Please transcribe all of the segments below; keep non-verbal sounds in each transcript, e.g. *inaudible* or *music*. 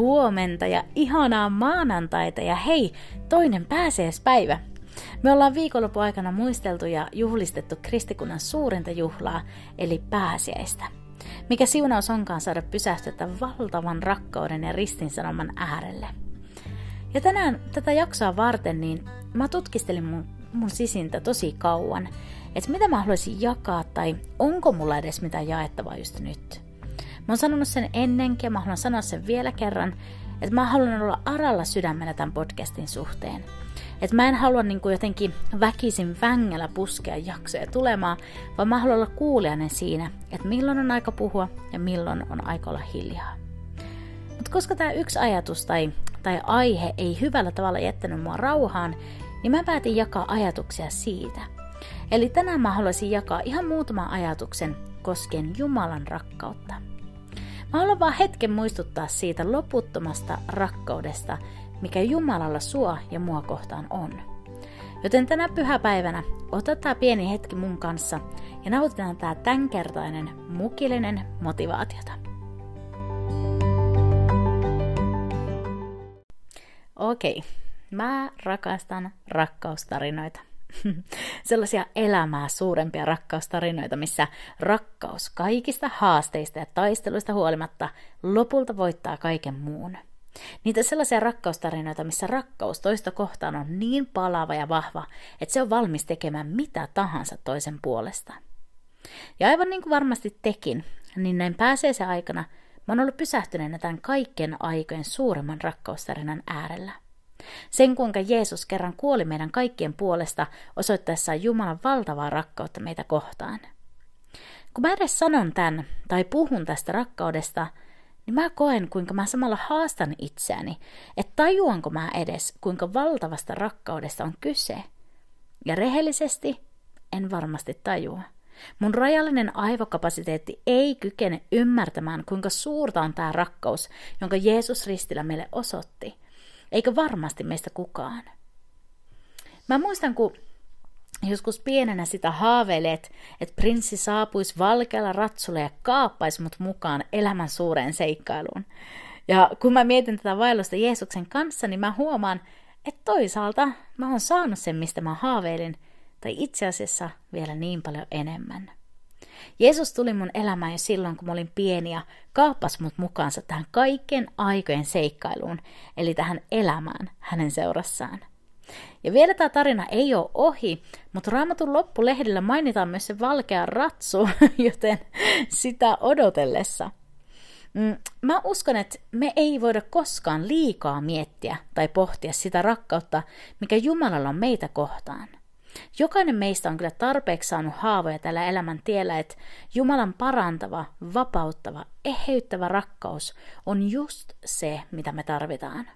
Huomenta ja ihanaa maanantaita ja hei, toinen pääsiäispäivä. Me ollaan viikonlopun aikana muisteltu ja juhlistettu kristikunnan suurinta juhlaa, eli pääsiäistä. Mikä siunaus onkaan saada pysähtyä valtavan rakkauden ja ristinsanoman äärelle. Ja tänään tätä jaksoa varten, niin mä tutkistelin mun, mun sisintä tosi kauan, että mitä mä haluaisin jakaa tai onko mulla edes mitään jaettavaa just nyt. Mä oon sanonut sen ennenkin ja mä haluan sanoa sen vielä kerran, että mä haluan olla aralla sydämellä tämän podcastin suhteen. Että mä en halua niin kuin jotenkin väkisin vängellä puskea jaksoja tulemaan, vaan mä haluan olla kuulijainen siinä, että milloin on aika puhua ja milloin on aika olla hiljaa. Mutta koska tämä yksi ajatus tai, tai aihe ei hyvällä tavalla jättänyt mua rauhaan, niin mä päätin jakaa ajatuksia siitä. Eli tänään mä haluaisin jakaa ihan muutaman ajatuksen koskien Jumalan rakkautta. Mä haluan vaan hetken muistuttaa siitä loputtomasta rakkaudesta, mikä Jumalalla sua ja mua kohtaan on. Joten tänä pyhäpäivänä tää pieni hetki mun kanssa ja nautitaan tää tämänkertainen mukillinen motivaatiota. Okei, okay. mä rakastan rakkaustarinoita. *laughs* sellaisia elämää suurempia rakkaustarinoita, missä rakkaus kaikista haasteista ja taisteluista huolimatta lopulta voittaa kaiken muun. Niitä sellaisia rakkaustarinoita, missä rakkaus toista kohtaan on niin palava ja vahva, että se on valmis tekemään mitä tahansa toisen puolesta. Ja aivan niin kuin varmasti tekin, niin näin pääseessä aikana mä oon ollut pysähtyneenä tämän kaikkien aikojen suuremman rakkaustarinan äärellä – sen kuinka Jeesus kerran kuoli meidän kaikkien puolesta osoittaessaan Jumalan valtavaa rakkautta meitä kohtaan. Kun mä edes sanon tämän tai puhun tästä rakkaudesta, niin mä koen, kuinka mä samalla haastan itseäni, että tajuanko mä edes, kuinka valtavasta rakkaudesta on kyse. Ja rehellisesti en varmasti tajua. Mun rajallinen aivokapasiteetti ei kykene ymmärtämään, kuinka suurta on tämä rakkaus, jonka Jeesus ristillä meille osoitti – Eikö varmasti meistä kukaan? Mä muistan, kun joskus pienenä sitä haaveilet, että prinssi saapuisi valkealla ratsulla ja kaappaisi mut mukaan elämän suureen seikkailuun. Ja kun mä mietin tätä vaellusta Jeesuksen kanssa, niin mä huomaan, että toisaalta mä oon saanut sen, mistä mä haaveilin, tai itse asiassa vielä niin paljon enemmän. Jeesus tuli mun elämään jo silloin, kun mä olin pieni ja kaappas mut mukaansa tähän kaiken aikojen seikkailuun, eli tähän elämään hänen seurassaan. Ja vielä tämä tarina ei ole ohi, mutta raamatun loppulehdillä mainitaan myös se valkea ratsu, *laughs* joten sitä odotellessa. Mm, mä uskon, että me ei voida koskaan liikaa miettiä tai pohtia sitä rakkautta, mikä Jumalalla on meitä kohtaan. Jokainen meistä on kyllä tarpeeksi saanut haavoja tällä elämän tiellä, että Jumalan parantava, vapauttava, eheyttävä rakkaus on just se, mitä me tarvitaan.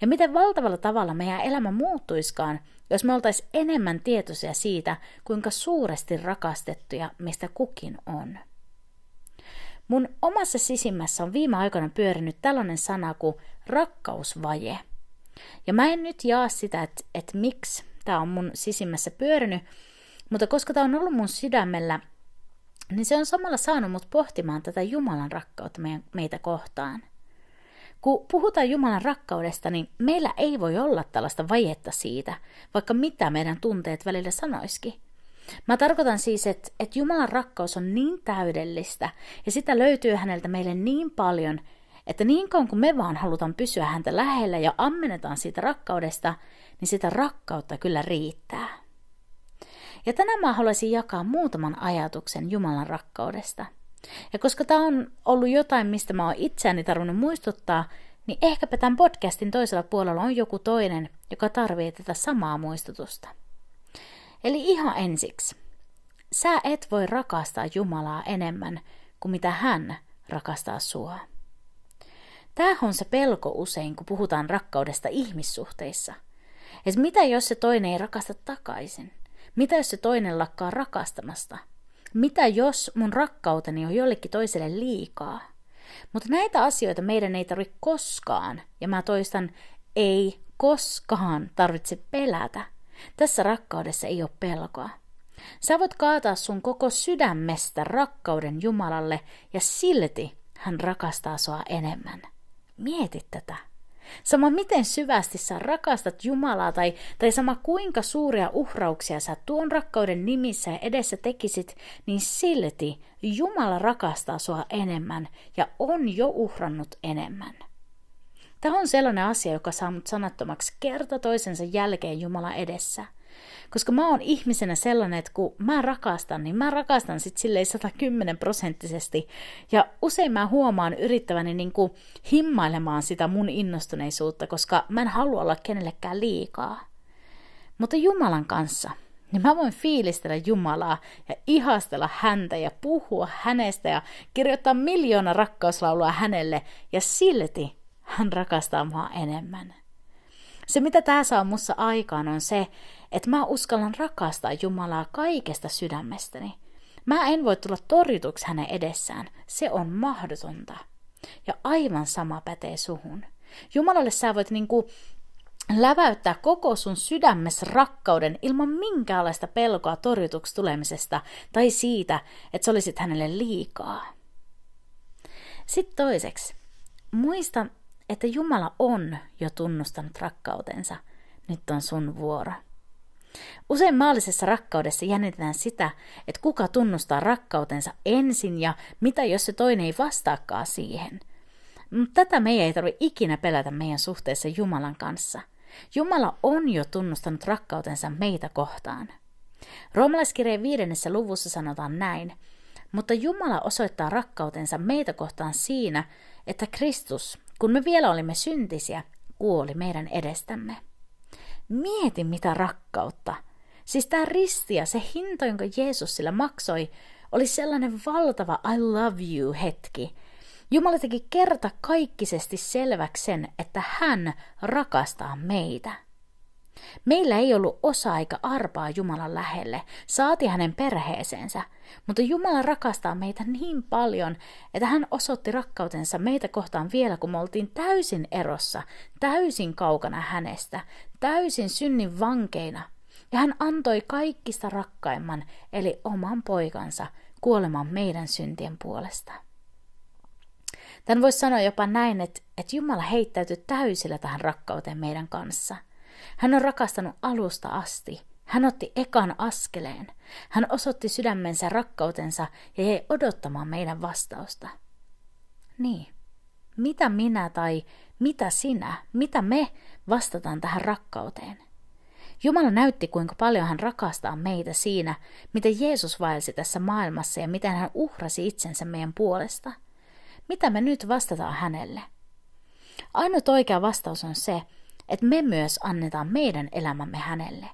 Ja miten valtavalla tavalla meidän elämä muuttuiskaan, jos me oltaisiin enemmän tietoisia siitä, kuinka suuresti rakastettuja meistä kukin on. Mun omassa sisimmässä on viime aikoina pyörinyt tällainen sana kuin rakkausvaje. Ja mä en nyt jaa sitä, että, että miksi Tämä on mun sisimmässä pyörinyt, mutta koska tämä on ollut mun sydämellä, niin se on samalla saanut mut pohtimaan tätä Jumalan rakkautta meitä kohtaan. Kun puhutaan Jumalan rakkaudesta, niin meillä ei voi olla tällaista vajetta siitä, vaikka mitä meidän tunteet välillä sanoisikin. Mä tarkoitan siis, että, että Jumalan rakkaus on niin täydellistä ja sitä löytyy häneltä meille niin paljon, että niin kauan kuin me vaan halutaan pysyä häntä lähellä ja ammennetaan siitä rakkaudesta, niin sitä rakkautta kyllä riittää. Ja tänään mä haluaisin jakaa muutaman ajatuksen Jumalan rakkaudesta. Ja koska tämä on ollut jotain, mistä mä oon itseäni tarvinnut muistuttaa, niin ehkäpä tämän podcastin toisella puolella on joku toinen, joka tarvii tätä samaa muistutusta. Eli ihan ensiksi. Sä et voi rakastaa Jumalaa enemmän kuin mitä hän rakastaa sua. Tämähän on se pelko usein, kun puhutaan rakkaudesta ihmissuhteissa – Et mitä jos se toinen ei rakasta takaisin? Mitä jos se toinen lakkaa rakastamasta? Mitä jos mun rakkauteni on jollekin toiselle liikaa? Mutta näitä asioita meidän ei tarvitse koskaan, ja mä toistan, ei koskaan tarvitse pelätä. Tässä rakkaudessa ei ole pelkoa. Sä voit kaataa sun koko sydämestä rakkauden Jumalalle ja silti hän rakastaa sua enemmän. Mieti tätä. Sama miten syvästi sä rakastat Jumalaa tai, tai sama kuinka suuria uhrauksia sä tuon rakkauden nimissä ja edessä tekisit, niin silti Jumala rakastaa sua enemmän ja on jo uhrannut enemmän. Tämä on sellainen asia, joka saa mut sanattomaksi kerta toisensa jälkeen Jumala edessä – koska mä oon ihmisenä sellainen, että kun mä rakastan, niin mä rakastan sit silleen 110 prosenttisesti. Ja usein mä huomaan yrittäväni niin kuin himmailemaan sitä mun innostuneisuutta, koska mä en halua olla kenellekään liikaa. Mutta Jumalan kanssa, niin mä voin fiilistellä Jumalaa ja ihastella häntä ja puhua hänestä ja kirjoittaa miljoona rakkauslaulua hänelle ja silti hän rakastaa mua enemmän. Se, mitä tämä saa mussa aikaan, on se, että mä uskallan rakastaa Jumalaa kaikesta sydämestäni. Mä en voi tulla torjutuksi hänen edessään. Se on mahdotonta. Ja aivan sama pätee suhun. Jumalalle sä voit niinku läväyttää koko sun sydämessä rakkauden ilman minkäänlaista pelkoa torjutuksi tulemisesta tai siitä, että sä olisit hänelle liikaa. Sitten toiseksi, muista, että Jumala on jo tunnustanut rakkautensa. Nyt on sun vuoro. Usein maallisessa rakkaudessa jännitetään sitä, että kuka tunnustaa rakkautensa ensin ja mitä jos se toinen ei vastaakaan siihen. Mutta tätä meidän ei tarvitse ikinä pelätä meidän suhteessa Jumalan kanssa. Jumala on jo tunnustanut rakkautensa meitä kohtaan. Roomalaiskirjeen viidennessä luvussa sanotaan näin, mutta Jumala osoittaa rakkautensa meitä kohtaan siinä, että Kristus, kun me vielä olimme syntisiä, kuoli meidän edestämme. Mieti mitä rakkautta. Siis tämä risti ja se hinta, jonka Jeesus sillä maksoi, oli sellainen valtava I love you hetki. Jumala teki kerta kaikkisesti selväksi sen, että hän rakastaa meitä. Meillä ei ollut osa eikä arpaa Jumalan lähelle, saati hänen perheeseensä, mutta Jumala rakastaa meitä niin paljon, että hän osoitti rakkautensa meitä kohtaan vielä, kun me oltiin täysin erossa, täysin kaukana hänestä, täysin synnin vankeina. Ja hän antoi kaikista rakkaimman, eli oman poikansa, kuolemaan meidän syntien puolesta. Tän voisi sanoa jopa näin, että, että Jumala heittäytyi täysillä tähän rakkauteen meidän kanssa – hän on rakastanut alusta asti. Hän otti ekan askeleen. Hän osoitti sydämensä rakkautensa ja jäi odottamaan meidän vastausta. Niin, mitä minä tai mitä sinä, mitä me vastataan tähän rakkauteen? Jumala näytti, kuinka paljon hän rakastaa meitä siinä, miten Jeesus vaelsi tässä maailmassa ja miten hän uhrasi itsensä meidän puolesta. Mitä me nyt vastataan hänelle? Ainut oikea vastaus on se, että me myös annetaan meidän elämämme hänelle.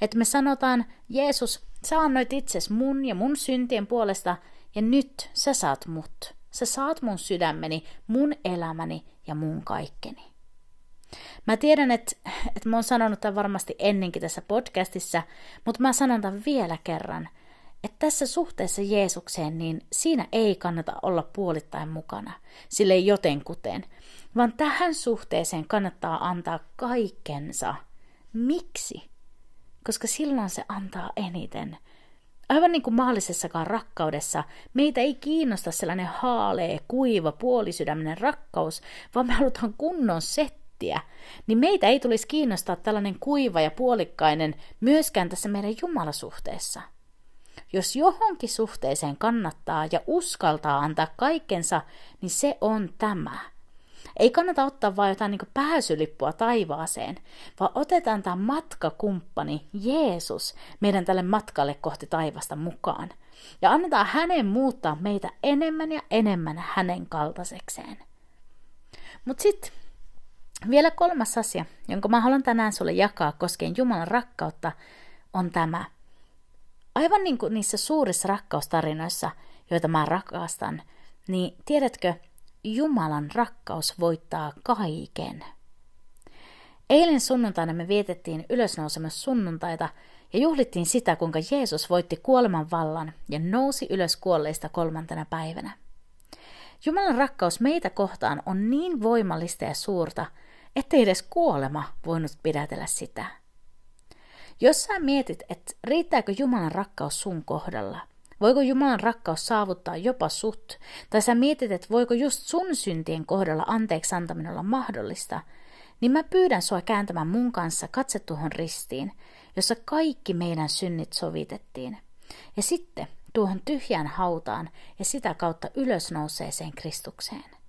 Että me sanotaan, Jeesus, sä annoit itses mun ja mun syntien puolesta, ja nyt sä saat mut. Sä saat mun sydämeni, mun elämäni ja mun kaikkeni. Mä tiedän, että, että mä oon sanonut tämän varmasti ennenkin tässä podcastissa, mutta mä sanon tämän vielä kerran, että tässä suhteessa Jeesukseen, niin siinä ei kannata olla puolittain mukana, sille jotenkuten, vaan tähän suhteeseen kannattaa antaa kaikkensa. Miksi? Koska silloin se antaa eniten. Aivan niin kuin maallisessakaan rakkaudessa, meitä ei kiinnosta sellainen haalee, kuiva, puolisydäminen rakkaus, vaan me halutaan kunnon settiä. Niin meitä ei tulisi kiinnostaa tällainen kuiva ja puolikkainen myöskään tässä meidän Jumalasuhteessa. Jos johonkin suhteeseen kannattaa ja uskaltaa antaa kaikkensa, niin se on tämä – ei kannata ottaa vain jotain niin pääsylippua taivaaseen, vaan otetaan tämä matkakumppani Jeesus meidän tälle matkalle kohti taivasta mukaan. Ja annetaan hänen muuttaa meitä enemmän ja enemmän hänen kaltaisekseen. Mutta sitten vielä kolmas asia, jonka mä haluan tänään sulle jakaa koskien Jumalan rakkautta, on tämä. Aivan niin kuin niissä suurissa rakkaustarinoissa, joita mä rakastan, niin tiedätkö, Jumalan rakkaus voittaa kaiken. Eilen sunnuntaina me vietettiin ylösnousemus sunnuntaita ja juhlittiin sitä, kuinka Jeesus voitti kuoleman vallan ja nousi ylös kuolleista kolmantena päivänä. Jumalan rakkaus meitä kohtaan on niin voimallista ja suurta, ettei edes kuolema voinut pidätellä sitä. Jos sä mietit, että riittääkö Jumalan rakkaus sun kohdalla, voiko Jumalan rakkaus saavuttaa jopa sut, tai sä mietit, että voiko just sun syntien kohdalla anteeksi antaminen olla mahdollista, niin mä pyydän sua kääntämään mun kanssa katse tuohon ristiin, jossa kaikki meidän synnit sovitettiin. Ja sitten tuohon tyhjään hautaan ja sitä kautta ylösnouseeseen Kristukseen.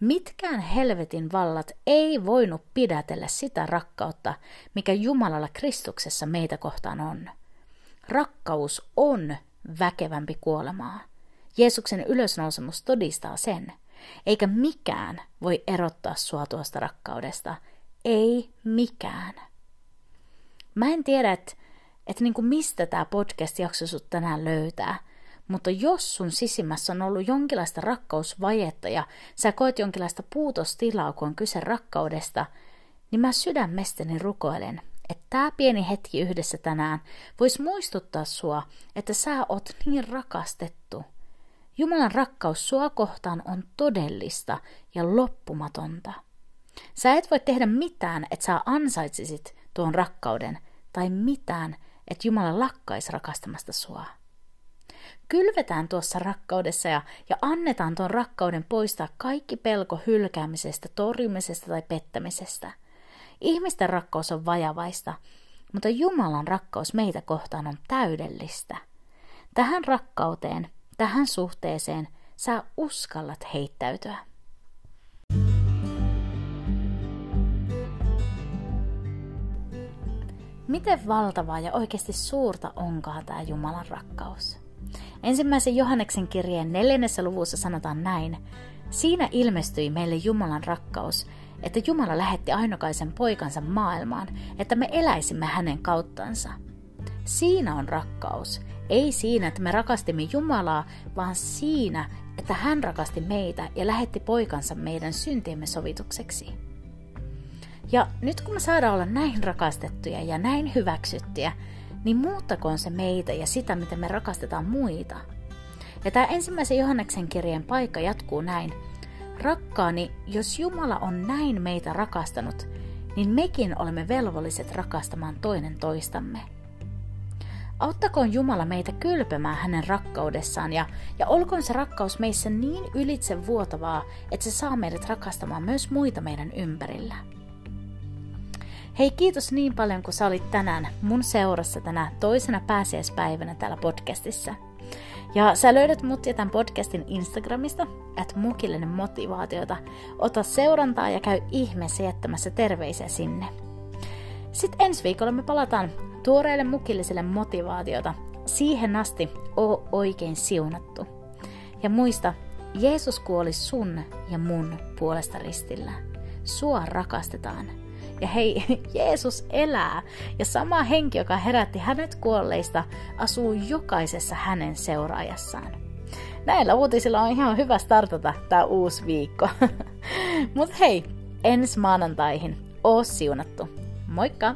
Mitkään helvetin vallat ei voinut pidätellä sitä rakkautta, mikä Jumalalla Kristuksessa meitä kohtaan on. Rakkaus on väkevämpi kuolemaa. Jeesuksen ylösnousemus todistaa sen, eikä mikään voi erottaa sua tuosta rakkaudesta. Ei mikään. Mä en tiedä, että et niinku mistä tämä podcast-jakso sut tänään löytää, mutta jos sun sisimmässä on ollut jonkinlaista rakkausvajetta ja sä koet jonkinlaista puutostilaa, kun on kyse rakkaudesta, niin mä sydämestäni rukoilen, että tämä pieni hetki yhdessä tänään voisi muistuttaa sua, että sä oot niin rakastettu. Jumalan rakkaus sua kohtaan on todellista ja loppumatonta. Sä et voi tehdä mitään, että sä ansaitsisit tuon rakkauden, tai mitään, että Jumala lakkaisi rakastamasta sua. Kylvetään tuossa rakkaudessa ja, ja annetaan tuon rakkauden poistaa kaikki pelko hylkäämisestä, torjumisesta tai pettämisestä. Ihmisten rakkaus on vajavaista, mutta Jumalan rakkaus meitä kohtaan on täydellistä. Tähän rakkauteen, tähän suhteeseen sä uskallat heittäytyä. Miten valtavaa ja oikeasti suurta onkaan tämä Jumalan rakkaus? Ensimmäisen Johanneksen kirjeen neljännessä luvussa sanotaan näin. Siinä ilmestyi meille Jumalan rakkaus, että Jumala lähetti ainokaisen poikansa maailmaan, että me eläisimme hänen kauttansa. Siinä on rakkaus. Ei siinä, että me rakastimme Jumalaa, vaan siinä, että hän rakasti meitä ja lähetti poikansa meidän syntiemme sovitukseksi. Ja nyt kun me saadaan olla näin rakastettuja ja näin hyväksyttyjä, niin muuttakoon se meitä ja sitä, miten me rakastetaan muita. Ja tämä ensimmäisen Johanneksen kirjeen paikka jatkuu näin. Rakkaani, jos Jumala on näin meitä rakastanut, niin mekin olemme velvolliset rakastamaan toinen toistamme. Auttakoon Jumala meitä kylpemään hänen rakkaudessaan ja, ja olkoon se rakkaus meissä niin ylitse vuotavaa, että se saa meidät rakastamaan myös muita meidän ympärillä. Hei kiitos niin paljon, kun sä olit tänään mun seurassa tänä toisena pääsiäispäivänä täällä podcastissa. Ja sä löydät mut ja tämän podcastin Instagramista, että mukillinen motivaatiota. Ota seurantaa ja käy ihmeessä jättämässä terveisiä sinne. Sitten ensi viikolla me palataan tuoreille mukilliselle motivaatiota. Siihen asti oo oikein siunattu. Ja muista, Jeesus kuoli sun ja mun puolesta ristillä. Sua rakastetaan ja hei, *laughs* Jeesus elää. Ja sama henki, joka herätti hänet kuolleista, asuu jokaisessa hänen seuraajassaan. Näillä uutisilla on ihan hyvä startata tämä uusi viikko. *laughs* Mutta hei, ensi maanantaihin. Oo siunattu. Moikka!